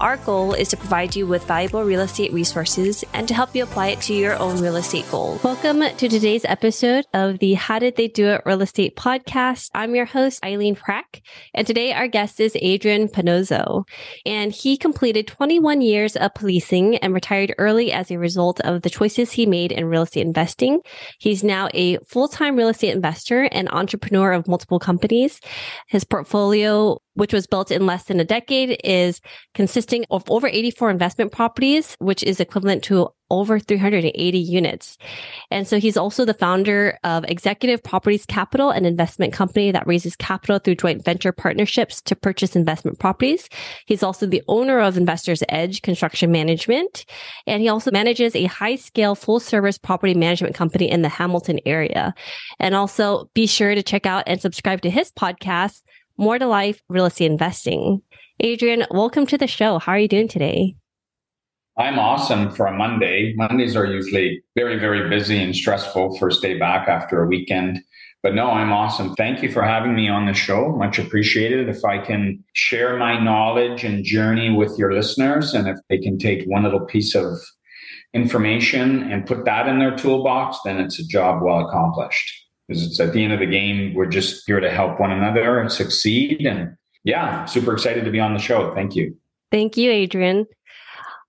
Our goal is to provide you with valuable real estate resources and to help you apply it to your own real estate goals. Welcome to today's episode of the How Did They Do It Real Estate podcast. I'm your host, Eileen Prack, and today our guest is Adrian Panozzo. And he completed 21 years of policing and retired early as a result of the choices he made in real estate investing. He's now a full time real estate investor and entrepreneur of multiple companies. His portfolio which was built in less than a decade, is consisting of over 84 investment properties, which is equivalent to over 380 units. And so he's also the founder of Executive Properties Capital, an investment company that raises capital through joint venture partnerships to purchase investment properties. He's also the owner of Investors Edge Construction Management. And he also manages a high scale full service property management company in the Hamilton area. And also be sure to check out and subscribe to his podcast, more to Life Real Estate Investing. Adrian, welcome to the show. How are you doing today? I'm awesome for a Monday. Mondays are usually very, very busy and stressful first day back after a weekend. But no, I'm awesome. Thank you for having me on the show. Much appreciated. If I can share my knowledge and journey with your listeners, and if they can take one little piece of information and put that in their toolbox, then it's a job well accomplished because it's at the end of the game, we're just here to help one another and succeed. And yeah, super excited to be on the show. Thank you. Thank you, Adrian.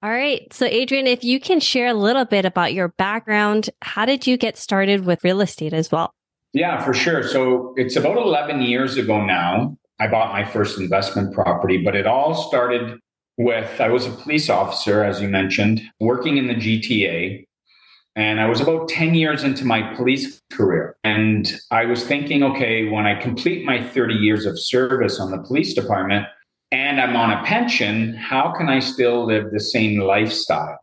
All right. So, Adrian, if you can share a little bit about your background, how did you get started with real estate as well? Yeah, for sure. So, it's about 11 years ago now. I bought my first investment property, but it all started with I was a police officer, as you mentioned, working in the GTA. And I was about 10 years into my police career. And I was thinking, okay, when I complete my 30 years of service on the police department and I'm on a pension, how can I still live the same lifestyle?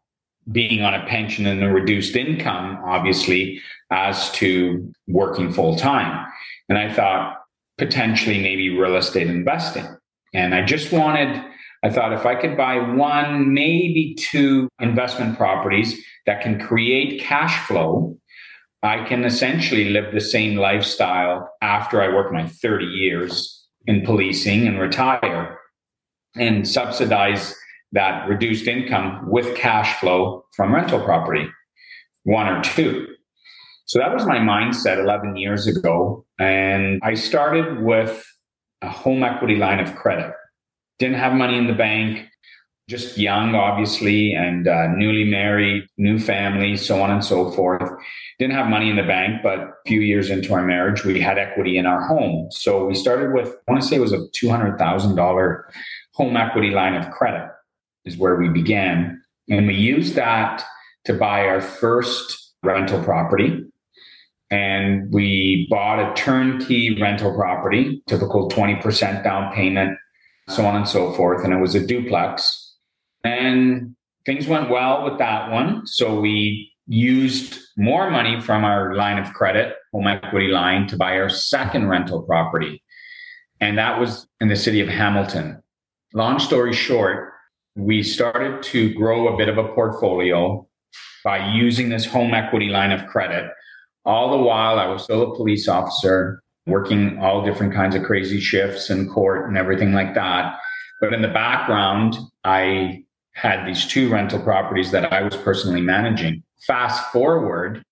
Being on a pension and a reduced income, obviously, as to working full time. And I thought potentially maybe real estate investing. And I just wanted, I thought if I could buy one, maybe two investment properties that can create cash flow, I can essentially live the same lifestyle after I work my 30 years in policing and retire and subsidize that reduced income with cash flow from rental property, one or two. So that was my mindset 11 years ago. And I started with a home equity line of credit. Didn't have money in the bank, just young, obviously, and uh, newly married, new family, so on and so forth. Didn't have money in the bank, but a few years into our marriage, we had equity in our home. So we started with, I want to say it was a $200,000 home equity line of credit, is where we began. And we used that to buy our first rental property. And we bought a turnkey rental property, typical 20% down payment, so on and so forth. And it was a duplex and things went well with that one. So we used more money from our line of credit, home equity line, to buy our second rental property. And that was in the city of Hamilton. Long story short, we started to grow a bit of a portfolio by using this home equity line of credit. All the while, I was still a police officer, working all different kinds of crazy shifts in court and everything like that. But in the background, I had these two rental properties that I was personally managing. Fast forward,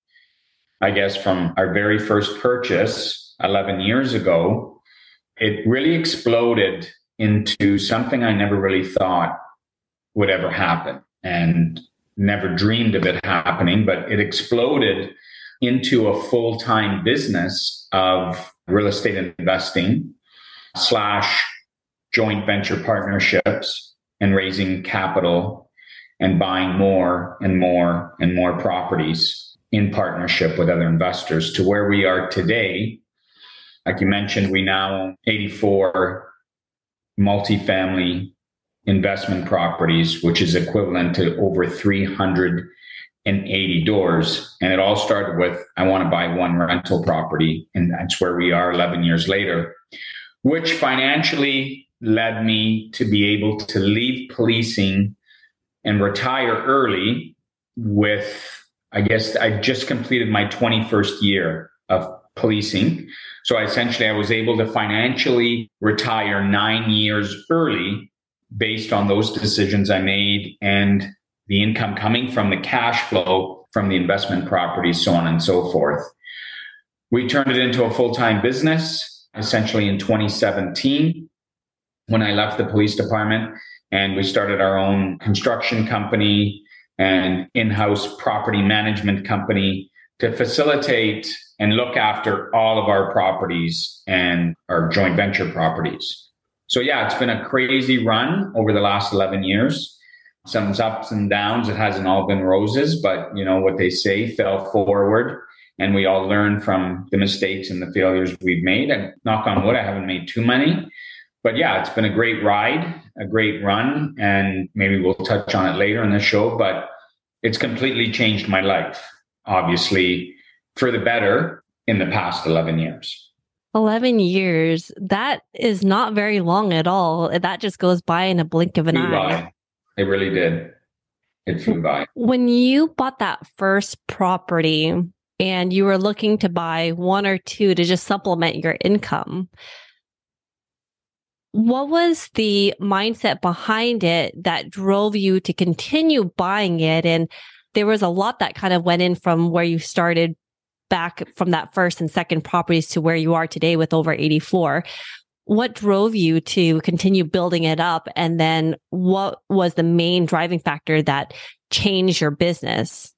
I guess, from our very first purchase 11 years ago, it really exploded into something I never really thought would ever happen and never dreamed of it happening, but it exploded into a full time business of real estate investing slash joint venture partnerships and raising capital and buying more and more and more properties in partnership with other investors to where we are today. Like you mentioned, we now own 84 multifamily investment properties, which is equivalent to over 380 doors. And it all started with I want to buy one rental property. And that's where we are 11 years later which financially led me to be able to leave policing and retire early with, I guess, I just completed my 21st year of policing. So essentially, I was able to financially retire nine years early based on those decisions I made and the income coming from the cash flow from the investment properties, so on and so forth. We turned it into a full time business essentially in 2017 when I left the police department and we started our own construction company and in house property management company to facilitate and look after all of our properties and our joint venture properties. So, yeah, it's been a crazy run over the last 11 years. Some ups and downs. It hasn't all been roses, but you know what they say, fell forward. And we all learn from the mistakes and the failures we've made. And knock on wood, I haven't made too many. But yeah, it's been a great ride, a great run. And maybe we'll touch on it later in the show, but it's completely changed my life, obviously, for the better in the past 11 years. 11 years. That is not very long at all. That just goes by in a blink of an eye. It really did. It flew by. When you bought that first property and you were looking to buy one or two to just supplement your income, what was the mindset behind it that drove you to continue buying it? And there was a lot that kind of went in from where you started back from that first and second properties to where you are today with over 84 what drove you to continue building it up? And then what was the main driving factor that changed your business?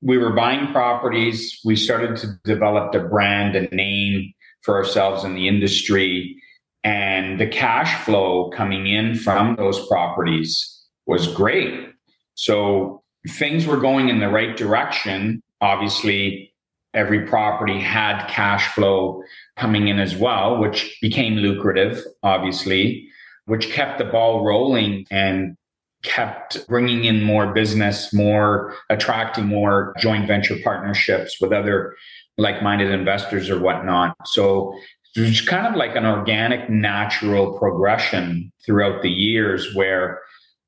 We were buying properties. We started to develop the brand and name for ourselves in the industry and the cash flow coming in from those properties was great. So things were going in the right direction. Obviously every property had cash flow coming in as well, which became lucrative, obviously, which kept the ball rolling and kept bringing in more business, more attracting more joint venture partnerships with other like minded investors or whatnot. So it's kind of like an organic, natural progression throughout the years where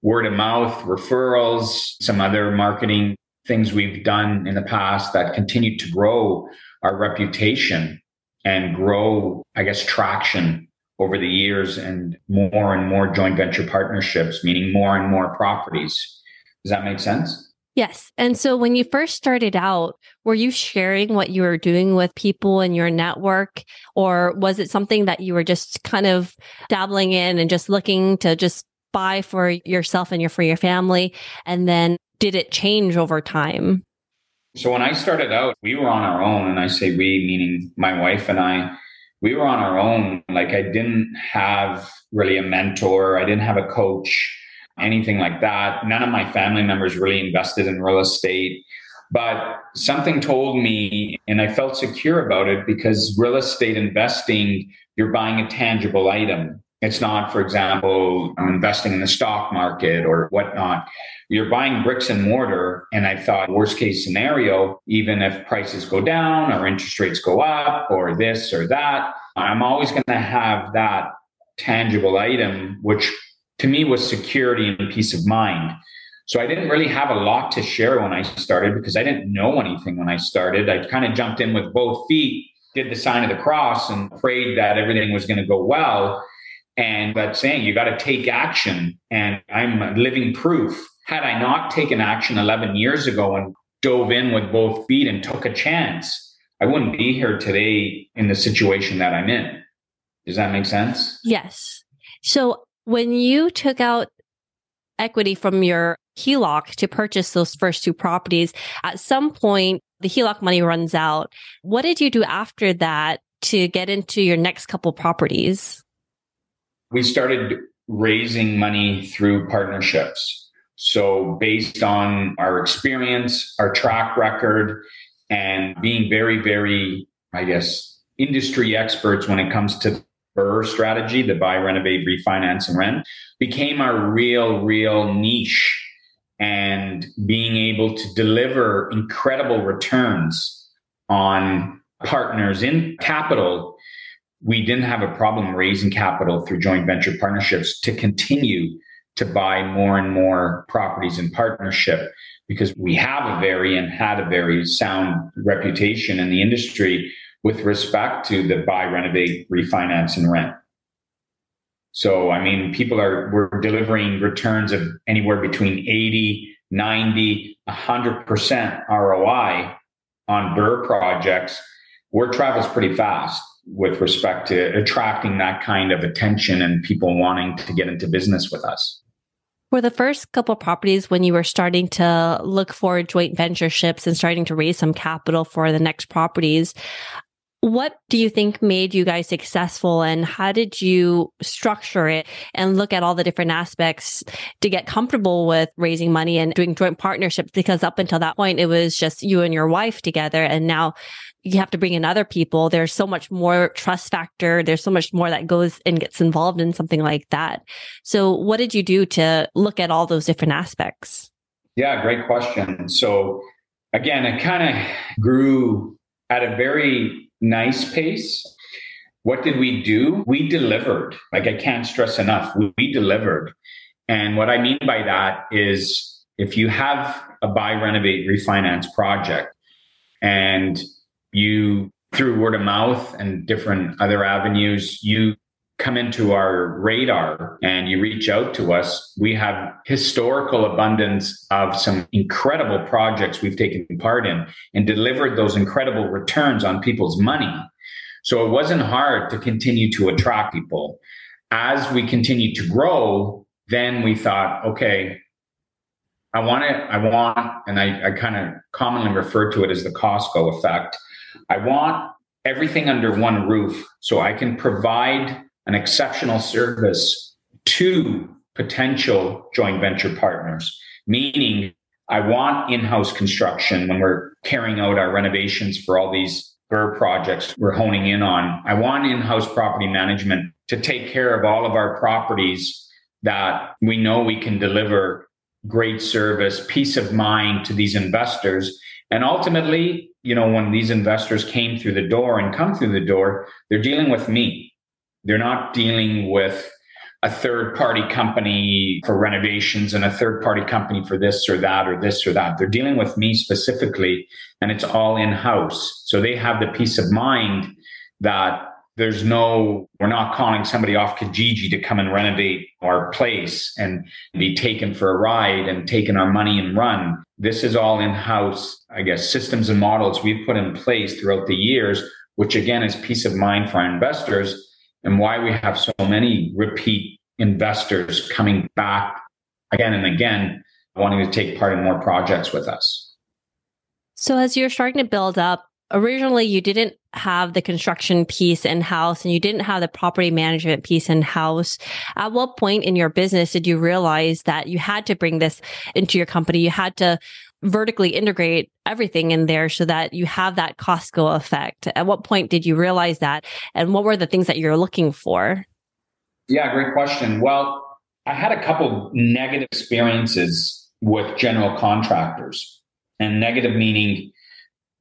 word of mouth, referrals, some other marketing things we've done in the past that continue to grow our reputation and grow, I guess, traction over the years and more and more joint venture partnerships, meaning more and more properties. Does that make sense? Yes. And so when you first started out, were you sharing what you were doing with people in your network? Or was it something that you were just kind of dabbling in and just looking to just buy for yourself and your for your family? And then did it change over time? So when I started out, we were on our own, and I say we, meaning my wife and I, we were on our own. Like I didn't have really a mentor, I didn't have a coach, anything like that. None of my family members really invested in real estate. But something told me, and I felt secure about it because real estate investing, you're buying a tangible item. It's not, for example, I'm investing in the stock market or whatnot. You're buying bricks and mortar. And I thought, worst case scenario, even if prices go down or interest rates go up or this or that, I'm always going to have that tangible item, which to me was security and peace of mind. So I didn't really have a lot to share when I started because I didn't know anything when I started. I kind of jumped in with both feet, did the sign of the cross, and prayed that everything was going to go well. And that saying, you got to take action. And I'm living proof. Had I not taken action 11 years ago and dove in with both feet and took a chance, I wouldn't be here today in the situation that I'm in. Does that make sense? Yes. So when you took out equity from your HELOC to purchase those first two properties, at some point the HELOC money runs out. What did you do after that to get into your next couple properties? We started raising money through partnerships. So, based on our experience, our track record, and being very, very, I guess, industry experts when it comes to BRRRR strategy, the buy, renovate, refinance, and rent, became our real, real niche. And being able to deliver incredible returns on partners in capital we didn't have a problem raising capital through joint venture partnerships to continue to buy more and more properties in partnership because we have a very and had a very sound reputation in the industry with respect to the buy, renovate, refinance, and rent. So, I mean, people are, we're delivering returns of anywhere between 80, 90, 100% ROI on BRRRR projects. Word travels pretty fast with respect to attracting that kind of attention and people wanting to get into business with us. For the first couple properties, when you were starting to look for joint ventureships and starting to raise some capital for the next properties, what do you think made you guys successful and how did you structure it and look at all the different aspects to get comfortable with raising money and doing joint partnerships? Because up until that point, it was just you and your wife together. And now you have to bring in other people. There's so much more trust factor. There's so much more that goes and gets involved in something like that. So what did you do to look at all those different aspects? Yeah, great question. So again, it kind of grew at a very nice pace. What did we do? We delivered. Like I can't stress enough, we, we delivered. And what I mean by that is if you have a buy, renovate, refinance project and you, through word of mouth and different other avenues, you come into our radar and you reach out to us, we have historical abundance of some incredible projects we've taken part in and delivered those incredible returns on people's money. So it wasn't hard to continue to attract people. As we continued to grow, then we thought, okay, I want it, I want, and I, I kind of commonly refer to it as the Costco effect. I want everything under one roof so I can provide an exceptional service to potential joint venture partners, meaning I want in house construction when we're carrying out our renovations for all these BRRRR projects we're honing in on. I want in house property management to take care of all of our properties that we know we can deliver great service, peace of mind to these investors. And ultimately, you know, when these investors came through the door and come through the door, they're dealing with me. They're not dealing with a third party company for renovations and a third party company for this or that or this or that. They're dealing with me specifically and it's all in house. So they have the peace of mind that there's no, we're not calling somebody off Kijiji to come and renovate our place and be taken for a ride and taken our money and run. This is all in house, I guess, systems and models we've put in place throughout the years, which again is peace of mind for our investors and why we have so many repeat investors coming back again and again, wanting to take part in more projects with us. So, as you're starting to build up, originally you didn't have the construction piece in house and you didn't have the property management piece in house. At what point in your business did you realize that you had to bring this into your company? You had to vertically integrate everything in there so that you have that Costco effect? At what point did you realize that? And what were the things that you're looking for? Yeah, great question. Well, I had a couple negative experiences with general contractors, and negative meaning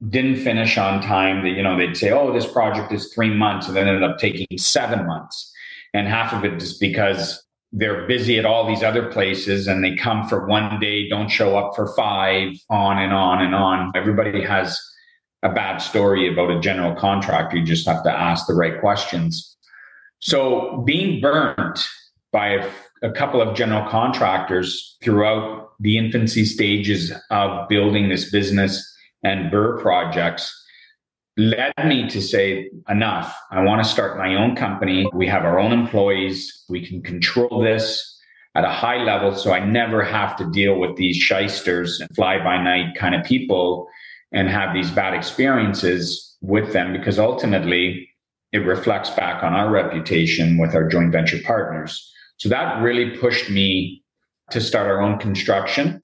didn't finish on time. That you know they'd say, "Oh, this project is three months," and then ended up taking seven months, and half of it is because they're busy at all these other places and they come for one day, don't show up for five, on and on and on. Everybody has a bad story about a general contractor. You just have to ask the right questions. So being burnt by a, couple of general contractors throughout the infancy stages of building this business and BRRRR projects led me to say, enough. I want to start my own company. We have our own employees. We can control this at a high level. So I never have to deal with these shysters and fly by night kind of people and have these bad experiences with them because ultimately it reflects back on our reputation with our joint venture partners. So that really pushed me to start our own construction,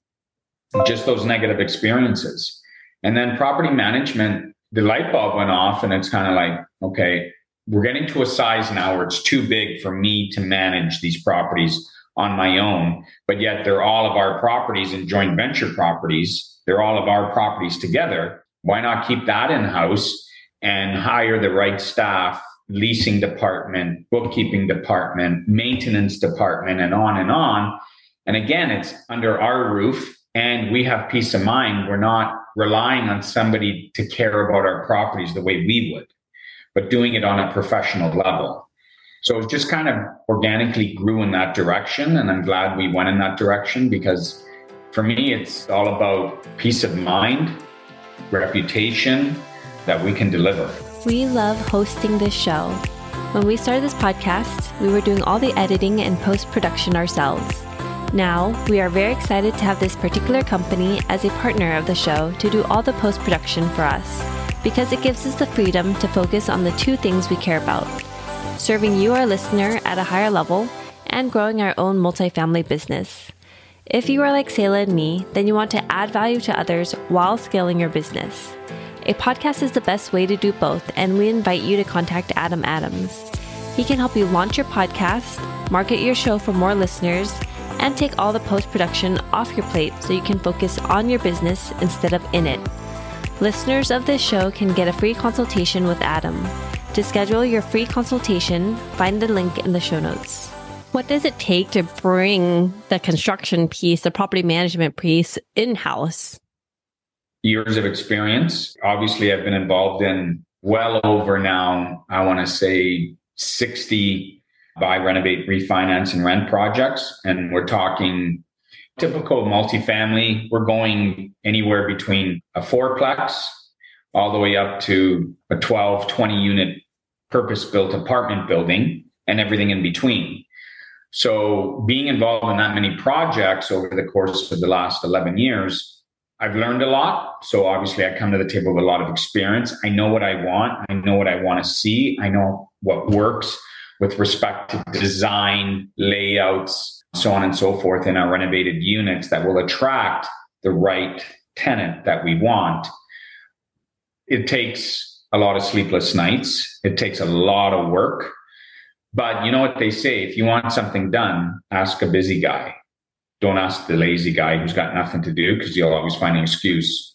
just those negative experiences. And then property management the light bulb went off and it's kind of like, okay, we're getting to a size now where it's too big for me to manage these properties on my own, but yet they're all of our properties and joint venture properties. They're all of our properties together. Why not keep that in house and hire the right staff leasing department, bookkeeping department, maintenance department, and on and on. And again, it's under our roof and we have peace of mind. We're not relying on somebody to care about our properties the way we would, but doing it on a professional level. So it just kind of organically grew in that direction. And I'm glad we went in that direction because for me, it's all about peace of mind, reputation that we can deliver. We love hosting this show. When we started this podcast, we were doing all the editing and post production ourselves. Now, we are very excited to have this particular company as a partner of the show to do all the post production for us because it gives us the freedom to focus on the two things we care about serving you, our listener, at a higher level and growing our own multifamily business. If you are like Sayla and me, then you want to add value to others while scaling your business. A podcast is the best way to do both, and we invite you to contact Adam Adams. He can help you launch your podcast, market your show for more listeners, and take all the post production off your plate so you can focus on your business instead of in it. Listeners of this show can get a free consultation with Adam. To schedule your free consultation, find the link in the show notes. What does it take to bring the construction piece, the property management piece in house? Years of experience. Obviously, I've been involved in well over now, I want to say 60 buy, renovate, refinance, and rent projects. And we're talking typical multifamily. We're going anywhere between a fourplex all the way up to a 12, 20 unit purpose built apartment building and everything in between. So, being involved in that many projects over the course of the last 11 years, I've learned a lot. So, obviously, I come to the table with a lot of experience. I know what I want. I know what I want to see. I know what works with respect to design, layouts, so on and so forth in our renovated units that will attract the right tenant that we want. It takes a lot of sleepless nights. It takes a lot of work. But you know what they say if you want something done, ask a busy guy. Don't ask the lazy guy who's got nothing to do because you'll always find an excuse.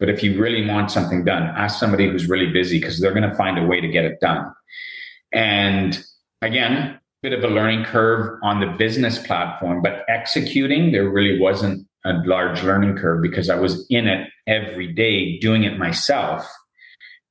But if you really want something done, ask somebody who's really busy because they're going to find a way to get it done. And again, bit of a learning curve on the business platform, but executing, there really wasn't a large learning curve because I was in it every day doing it myself.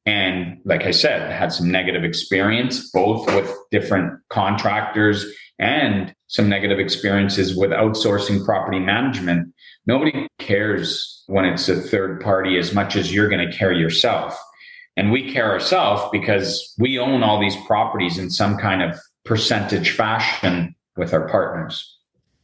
And like I said, I had some negative experience, both with different contractors and some negative experiences with outsourcing property management. Nobody cares when it's a third party as much as you're going to care yourself. And we care ourselves because we own all these properties in some kind of percentage fashion with our partners.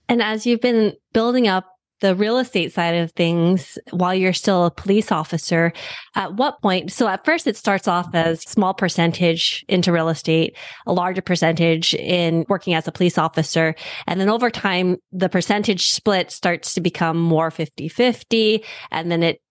And as you've been building up the real estate side of things while you're still a police officer, at what point? So at first it starts off as small percentage into real estate, a larger percentage in working as a police officer. And then over time, the percentage split starts to become more 50 50. And then it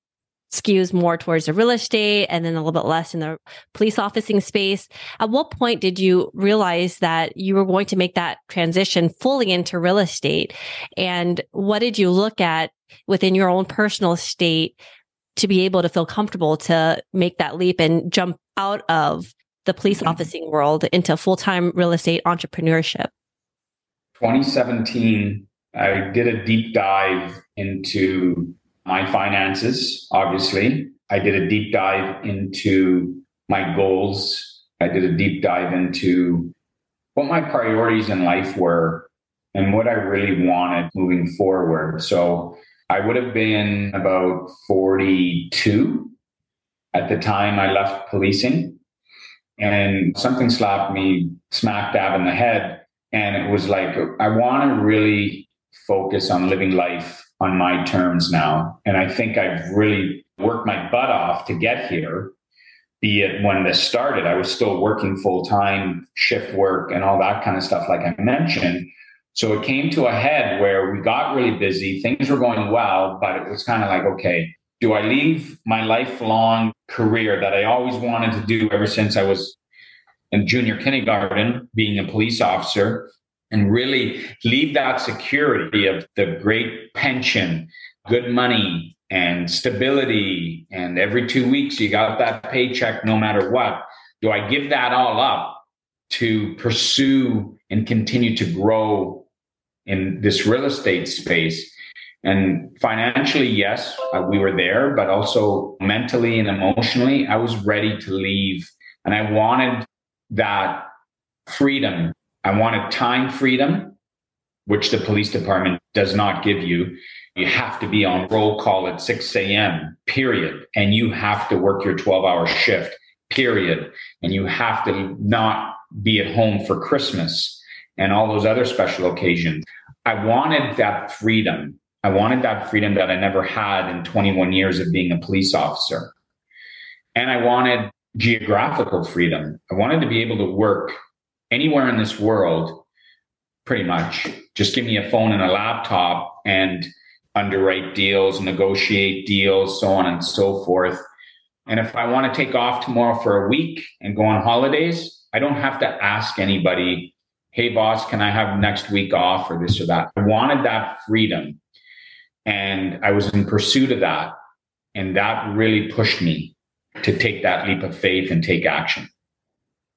skews more towards the real estate and then a little bit less in the police officing space. At what point did you realize that you were going to make that transition fully into real estate? And what did you look at within your own personal state to be able to feel comfortable to make that leap and jump out of the police mm-hmm. officing world into full-time real estate entrepreneurship? 2017, I did a deep dive into my finances, obviously. I did a deep dive into my goals. I did a deep dive into what my priorities in life were and what I really wanted moving forward. So I would have been about 42 at the time I left policing. And something slapped me smack dab in the head. And it was like, I want to really focus on living life on my terms now. And I think I've really worked my butt off to get here. Be it when this started, I was still working full time, shift work, and all that kind of stuff, like I mentioned. So it came to a head where we got really busy. Things were going well, but it was kind of like, okay, do I leave my lifelong career that I always wanted to do ever since I was in junior kindergarten, being a police officer? And really leave that security of the great pension, good money, and stability. And every two weeks, you got that paycheck no matter what. Do I give that all up to pursue and continue to grow in this real estate space. And financially, yes, uh, we were there, but also mentally and emotionally, I was ready to leave. And I wanted that freedom. I wanted time freedom, which the police department does not give you. You have to be on roll call at 6 a.m., period. And you have to work your 12 hour shift, period. And you have to not be at home for Christmas and all those other special occasions. I wanted that freedom. I wanted that freedom that I never had in 21 years of being a police officer. And I wanted geographical freedom. I wanted to be able to work anywhere in this world, pretty much. Just give me a phone and a laptop and underwrite deals, negotiate deals, so on and so forth. And if I want to take off tomorrow for a week and go on holidays, I don't have to ask anybody, hey, boss, can I have next week off or this or that? I wanted that freedom. And I was in pursuit of that. And that really pushed me to take that leap of faith and take action.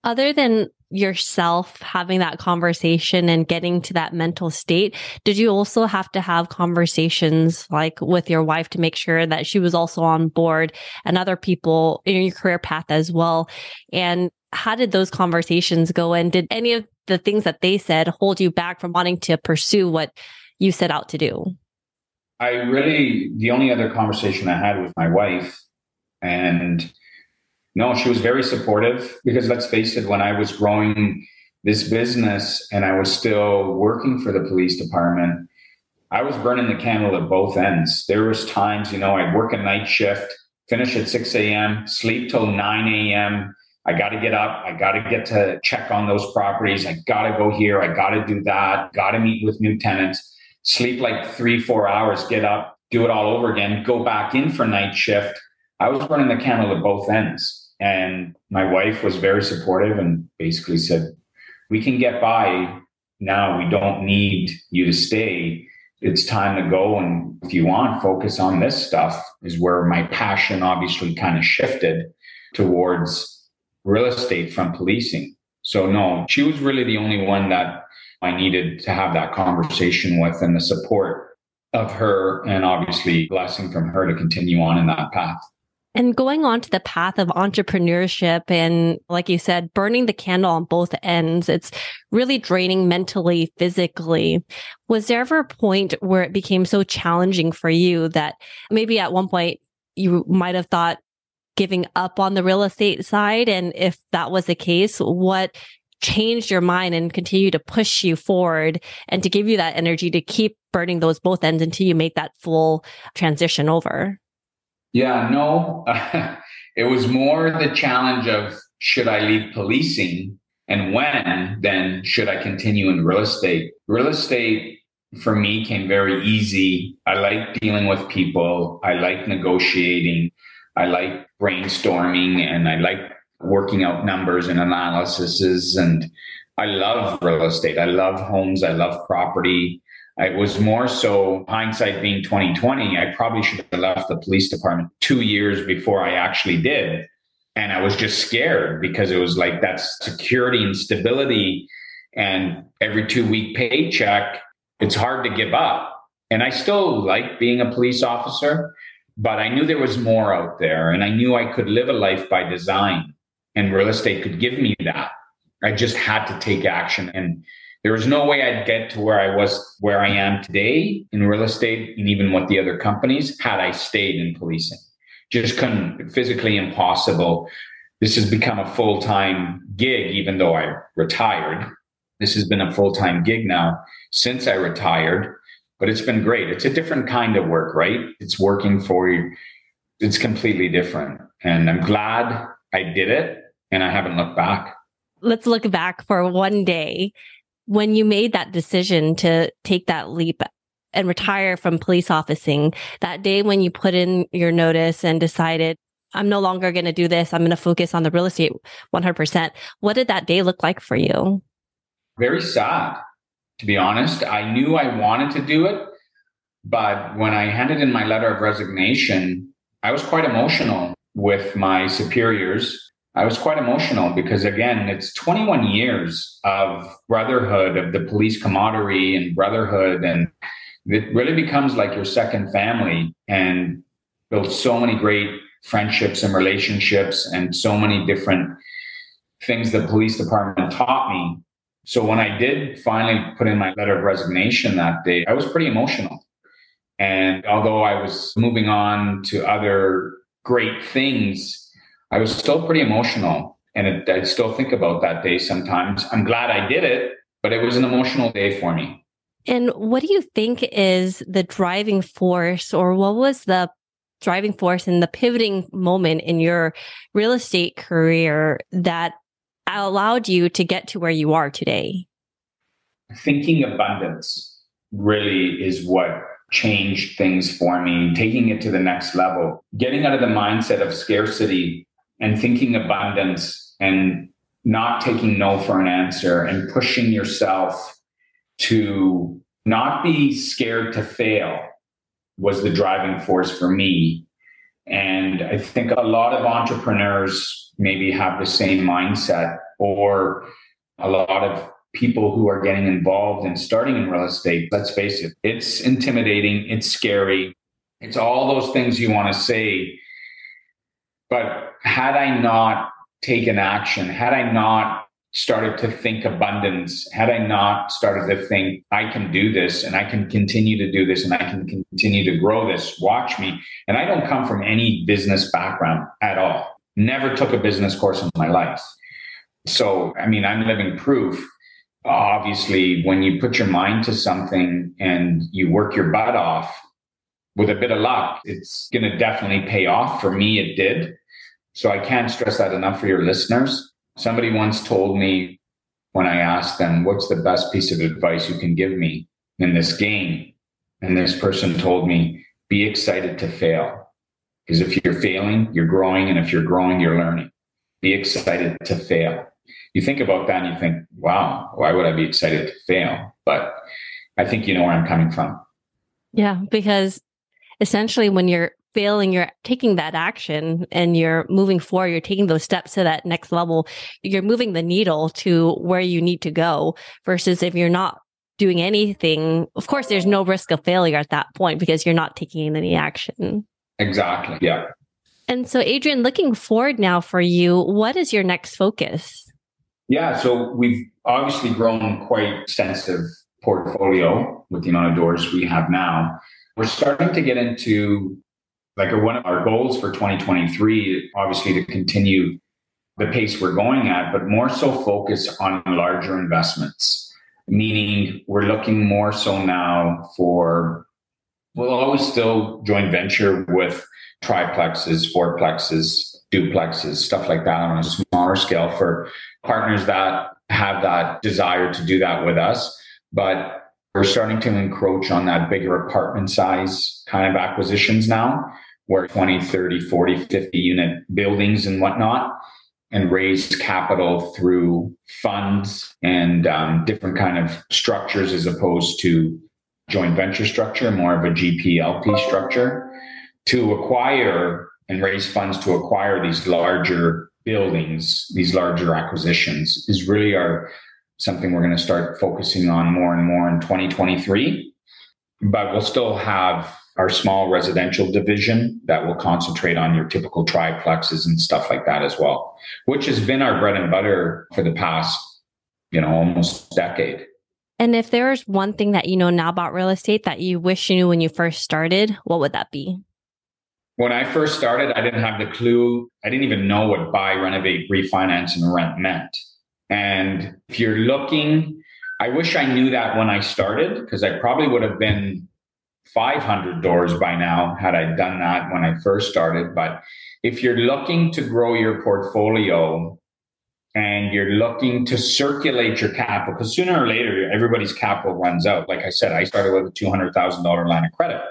Other than yourself having that conversation and getting to that mental state, did you also have to have conversations like with your wife to make sure that she was also on board and other people in your career path as well? And how did those conversations go? And did any of the things that they said hold you back from wanting to pursue what you set out to do? I really, the only other conversation I had with my wife, and no, she was very supportive because let's face it, when I was growing this business and I was still working for the police department, I was burning the candle at both ends. There was times, you know, I'd work a night shift, finish at 6 a.m., sleep till 9 a.m., I got to get up. I got to get to check on those properties. I got to go here. I got to do that. Got to meet with new tenants. Sleep like three, four hours, get up, do it all over again, go back in for night shift. I was running the candle at both ends. And my wife was very supportive and basically said, We can get by now. We don't need you to stay. It's time to go. And if you want, focus on this stuff, is where my passion obviously kind of shifted towards real estate from policing. So no, she was really the only one that I needed to have that conversation with and the support of her and obviously blessing from her to continue on in that path. And going on to the path of entrepreneurship and like you said, burning the candle on both ends, it's really draining mentally, physically. Was there ever a point where it became so challenging for you that maybe at one point you might have thought, giving up on the real estate side? And if that was the case, what changed your mind and continue to push you forward and to give you that energy to keep burning those both ends until you make that full transition over? Yeah, no, it was more the challenge of should I leave policing and when, then should I continue in real estate? Real estate for me came very easy. I like dealing with people. I like negotiating. I like brainstorming and I like working out numbers and analyses. And I love real estate. I love homes. I love property. It was more so hindsight being 2020. I probably should have left the police department two years before I actually did. And I was just scared because it was like that security and stability and every two week paycheck. It's hard to give up. And I still like being a police officer, but I knew there was more out there and I knew I could live a life by design and real estate could give me that. I just had to take action and there was no way I'd get to where I was, where I am today in real estate and even with the other companies had I stayed in policing. Just couldn't, physically impossible. This has become a full time gig, even though I retired. This has been a full time gig now since I retired but it's been great. It's a different kind of work, right? It's working for you. It's completely different. And I'm glad I did it and I haven't looked back. Let's look back for one day when you made that decision to take that leap and retire from police officing. That day when you put in your notice and decided, I'm no longer going to do this. I'm going to focus on the real estate 100%. What did that day look like for you? Very sad to be honest. I knew I wanted to do it, but when I handed in my letter of resignation, I was quite emotional with my superiors I was quite emotional because again, it's 21 years of brotherhood of the police camaraderie and brotherhood. And it really becomes like your second family and built so many great friendships and relationships and so many different things the police department taught me. So when I did finally put in my letter of resignation that day, I was pretty emotional. And although I was moving on to other great things, I was still pretty emotional. And it, I still think about that day sometimes. I'm glad I did it, but it was an emotional day for me. And what do you think is the driving force, or what was the driving force and the pivoting moment in your real estate career that allowed you to get to where you are today? Thinking abundance really is what changed things for me, taking it to the next level, getting out of the mindset of scarcity and thinking abundance and not taking no for an answer and pushing yourself to not be scared to fail was the driving force for me. And I think a lot of entrepreneurs maybe have the same mindset, or a lot of people who are getting involved and starting in real estate. Let's face it, it's intimidating, it's scary, it's all those things you want to say. But had I not taken action, had I not started to think abundance, had I not started to think, I can do this and I can continue to do this and I can continue to grow this, watch me. And I don't come from any business background at all. Never took a business course in my life. So, I mean, I'm living proof. Obviously, when you put your mind to something and you work your butt off with a bit of luck, it's going to definitely pay off. For me, it did. So I can't stress that enough for your listeners. Somebody once told me when I asked them, What's the best piece of advice you can give me in this game? And this person told me, Be excited to fail. Because if you're failing, you're growing. And if you're growing, you're learning. Be excited to fail. You think about that and you think, Wow, why would I be excited to fail? But I think you know where I'm coming from. Yeah, because essentially when you're failing, you're taking that action and you're moving forward, you're taking those steps to that next level. You're moving the needle to where you need to go versus if you're not doing anything, of course, there's no risk of failure at that point because you're not taking any action. Exactly. Yeah. And so, Adrian, looking forward now for you, what is your next focus? Yeah. So we've obviously grown quite extensive portfolio with the amount of doors we have now. We're starting to get into like one of our goals for 2023, obviously to continue the pace we're going at, but more so focus on larger investments, meaning we're looking more so now for, we'll always still joint venture with triplexes, fourplexes, duplexes, stuff like that on a smaller scale for partners that have that desire to do that with us. But we're starting to encroach on that bigger apartment size kind of acquisitions now, where 20, 30, 40, 50 unit buildings and whatnot, and raise capital through funds and um, different kind of structures as opposed to joint venture structure, more of a GPLP structure to acquire and raise funds to acquire these larger buildings, these larger acquisitions is really our something we're going to start focusing on more and more in 2023. But we'll still have our small residential division that will concentrate on your typical triplexes and stuff like that as well, which has been our bread and butter for the past, you know, almost decade. And if there's one thing that you know now about real estate that you wish you knew when you first started, what would that be? When I first started, I didn't have the clue. I didn't even know what buy, renovate, refinance, and rent meant. And if you're looking, I wish I knew that when I started because I probably would have been 500 doors by now had I done that when I first started. But if you're looking to grow your portfolio and you're looking to circulate your capital, because sooner or later, everybody's capital runs out. Like I said, I started with a $200,000 line of credit.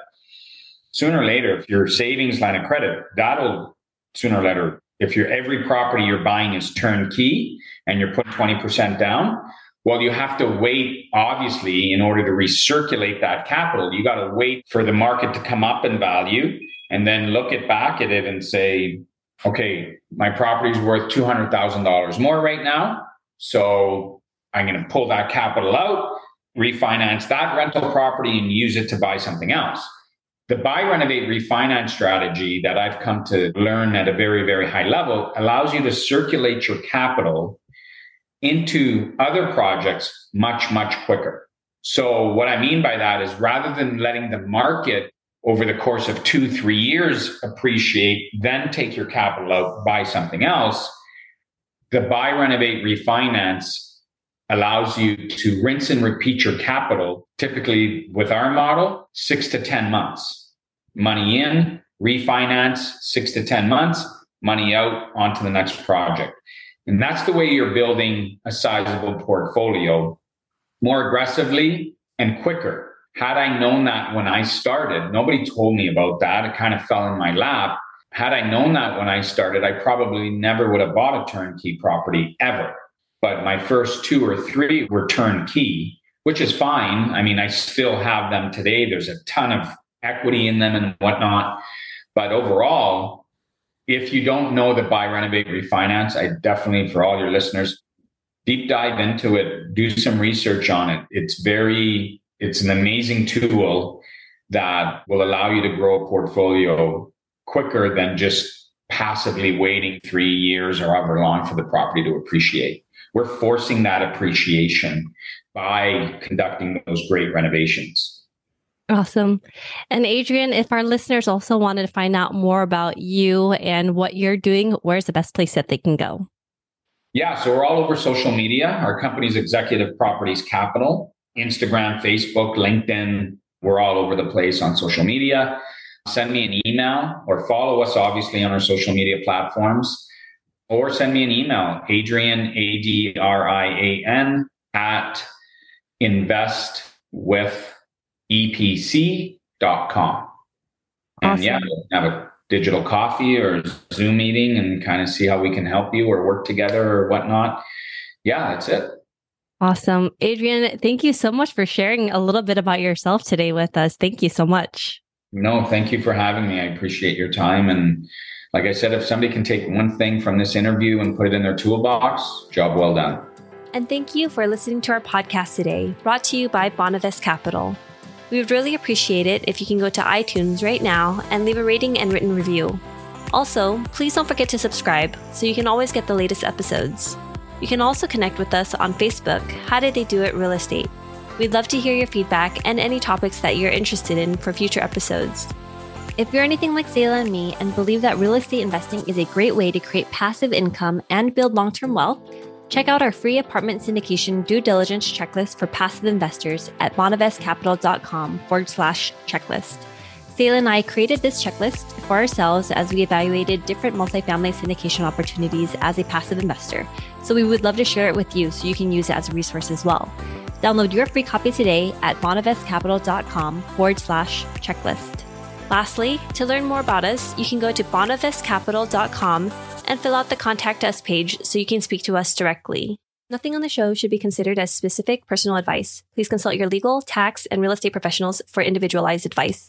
Sooner or later, if your savings line of credit, that'll sooner or later, if your every property you're buying is turnkey, and you're putting 20% down, well, you have to wait, obviously, in order to recirculate that capital. You got to wait for the market to come up in value and then look it back at it and say, okay, my property's worth $200,000 more right now. So I'm going to pull that capital out, refinance that rental property, and use it to buy something else. The buy, renovate, refinance strategy that I've come to learn at a very, very high level allows you to circulate your capital into other projects much, much quicker. So, what I mean by that is rather than letting the market over the course of two, three years appreciate, then take your capital out, buy something else, the buy, renovate, refinance allows you to rinse and repeat your capital, typically with our model, six to 10 months. Money in, refinance, six to 10 months, money out onto the next project. And that's the way you're building a sizable portfolio more aggressively and quicker. Had I known that when I started, nobody told me about that. It kind of fell in my lap. Had I known that when I started, I probably never would have bought a turnkey property ever. But my first two or three were turnkey, which is fine. I mean, I still have them today. There's a ton of equity in them and whatnot. But overall, if you don't know the buy, renovate, refinance, I definitely, for all your listeners, deep dive into it, do some research on it. It's very, it's an amazing tool that will allow you to grow a portfolio quicker than just passively waiting three years or however long for the property to appreciate. We're forcing that appreciation by conducting those great renovations. Awesome. And Adrian, if our listeners also wanted to find out more about you and what you're doing, where's the best place that they can go? Yeah, so we're all over social media. Our company's Executive Properties Capital, Instagram, Facebook, LinkedIn. We're all over the place on social media. Send me an email or follow us, obviously, on our social media platforms, or send me an email, Adrian, A D R I A N, at invest with epc.com. And awesome. yeah, have a digital coffee or Zoom meeting and kind of see how we can help you or work together or whatnot. Yeah, that's it. Awesome. Adrian, thank you so much for sharing a little bit about yourself today with us. Thank you so much. No, thank you for having me. I appreciate your time. And like I said, if somebody can take one thing from this interview and put it in their toolbox, job well done. And thank you for listening to our podcast today, brought to you by Bonavest Capital. We would really appreciate it if you can go to iTunes right now and leave a rating and written review. Also, please don't forget to subscribe so you can always get the latest episodes. You can also connect with us on Facebook, How Did They Do It Real Estate. We'd love to hear your feedback and any topics that you're interested in for future episodes. If you're anything like Sayla and me and believe that real estate investing is a great way to create passive income and build long term wealth, Check out our free apartment syndication due diligence checklist for passive investors at bonavestcapital.com forward slash checklist. Sayla and I created this checklist for ourselves as we evaluated different multifamily syndication opportunities as a passive investor. So we would love to share it with you so you can use it as a resource as well. Download your free copy today at bonavestcapital.com forward slash checklist. Lastly, to learn more about us, you can go to bonavestcapital.com and fill out the contact us page so you can speak to us directly. Nothing on the show should be considered as specific personal advice. Please consult your legal, tax, and real estate professionals for individualized advice.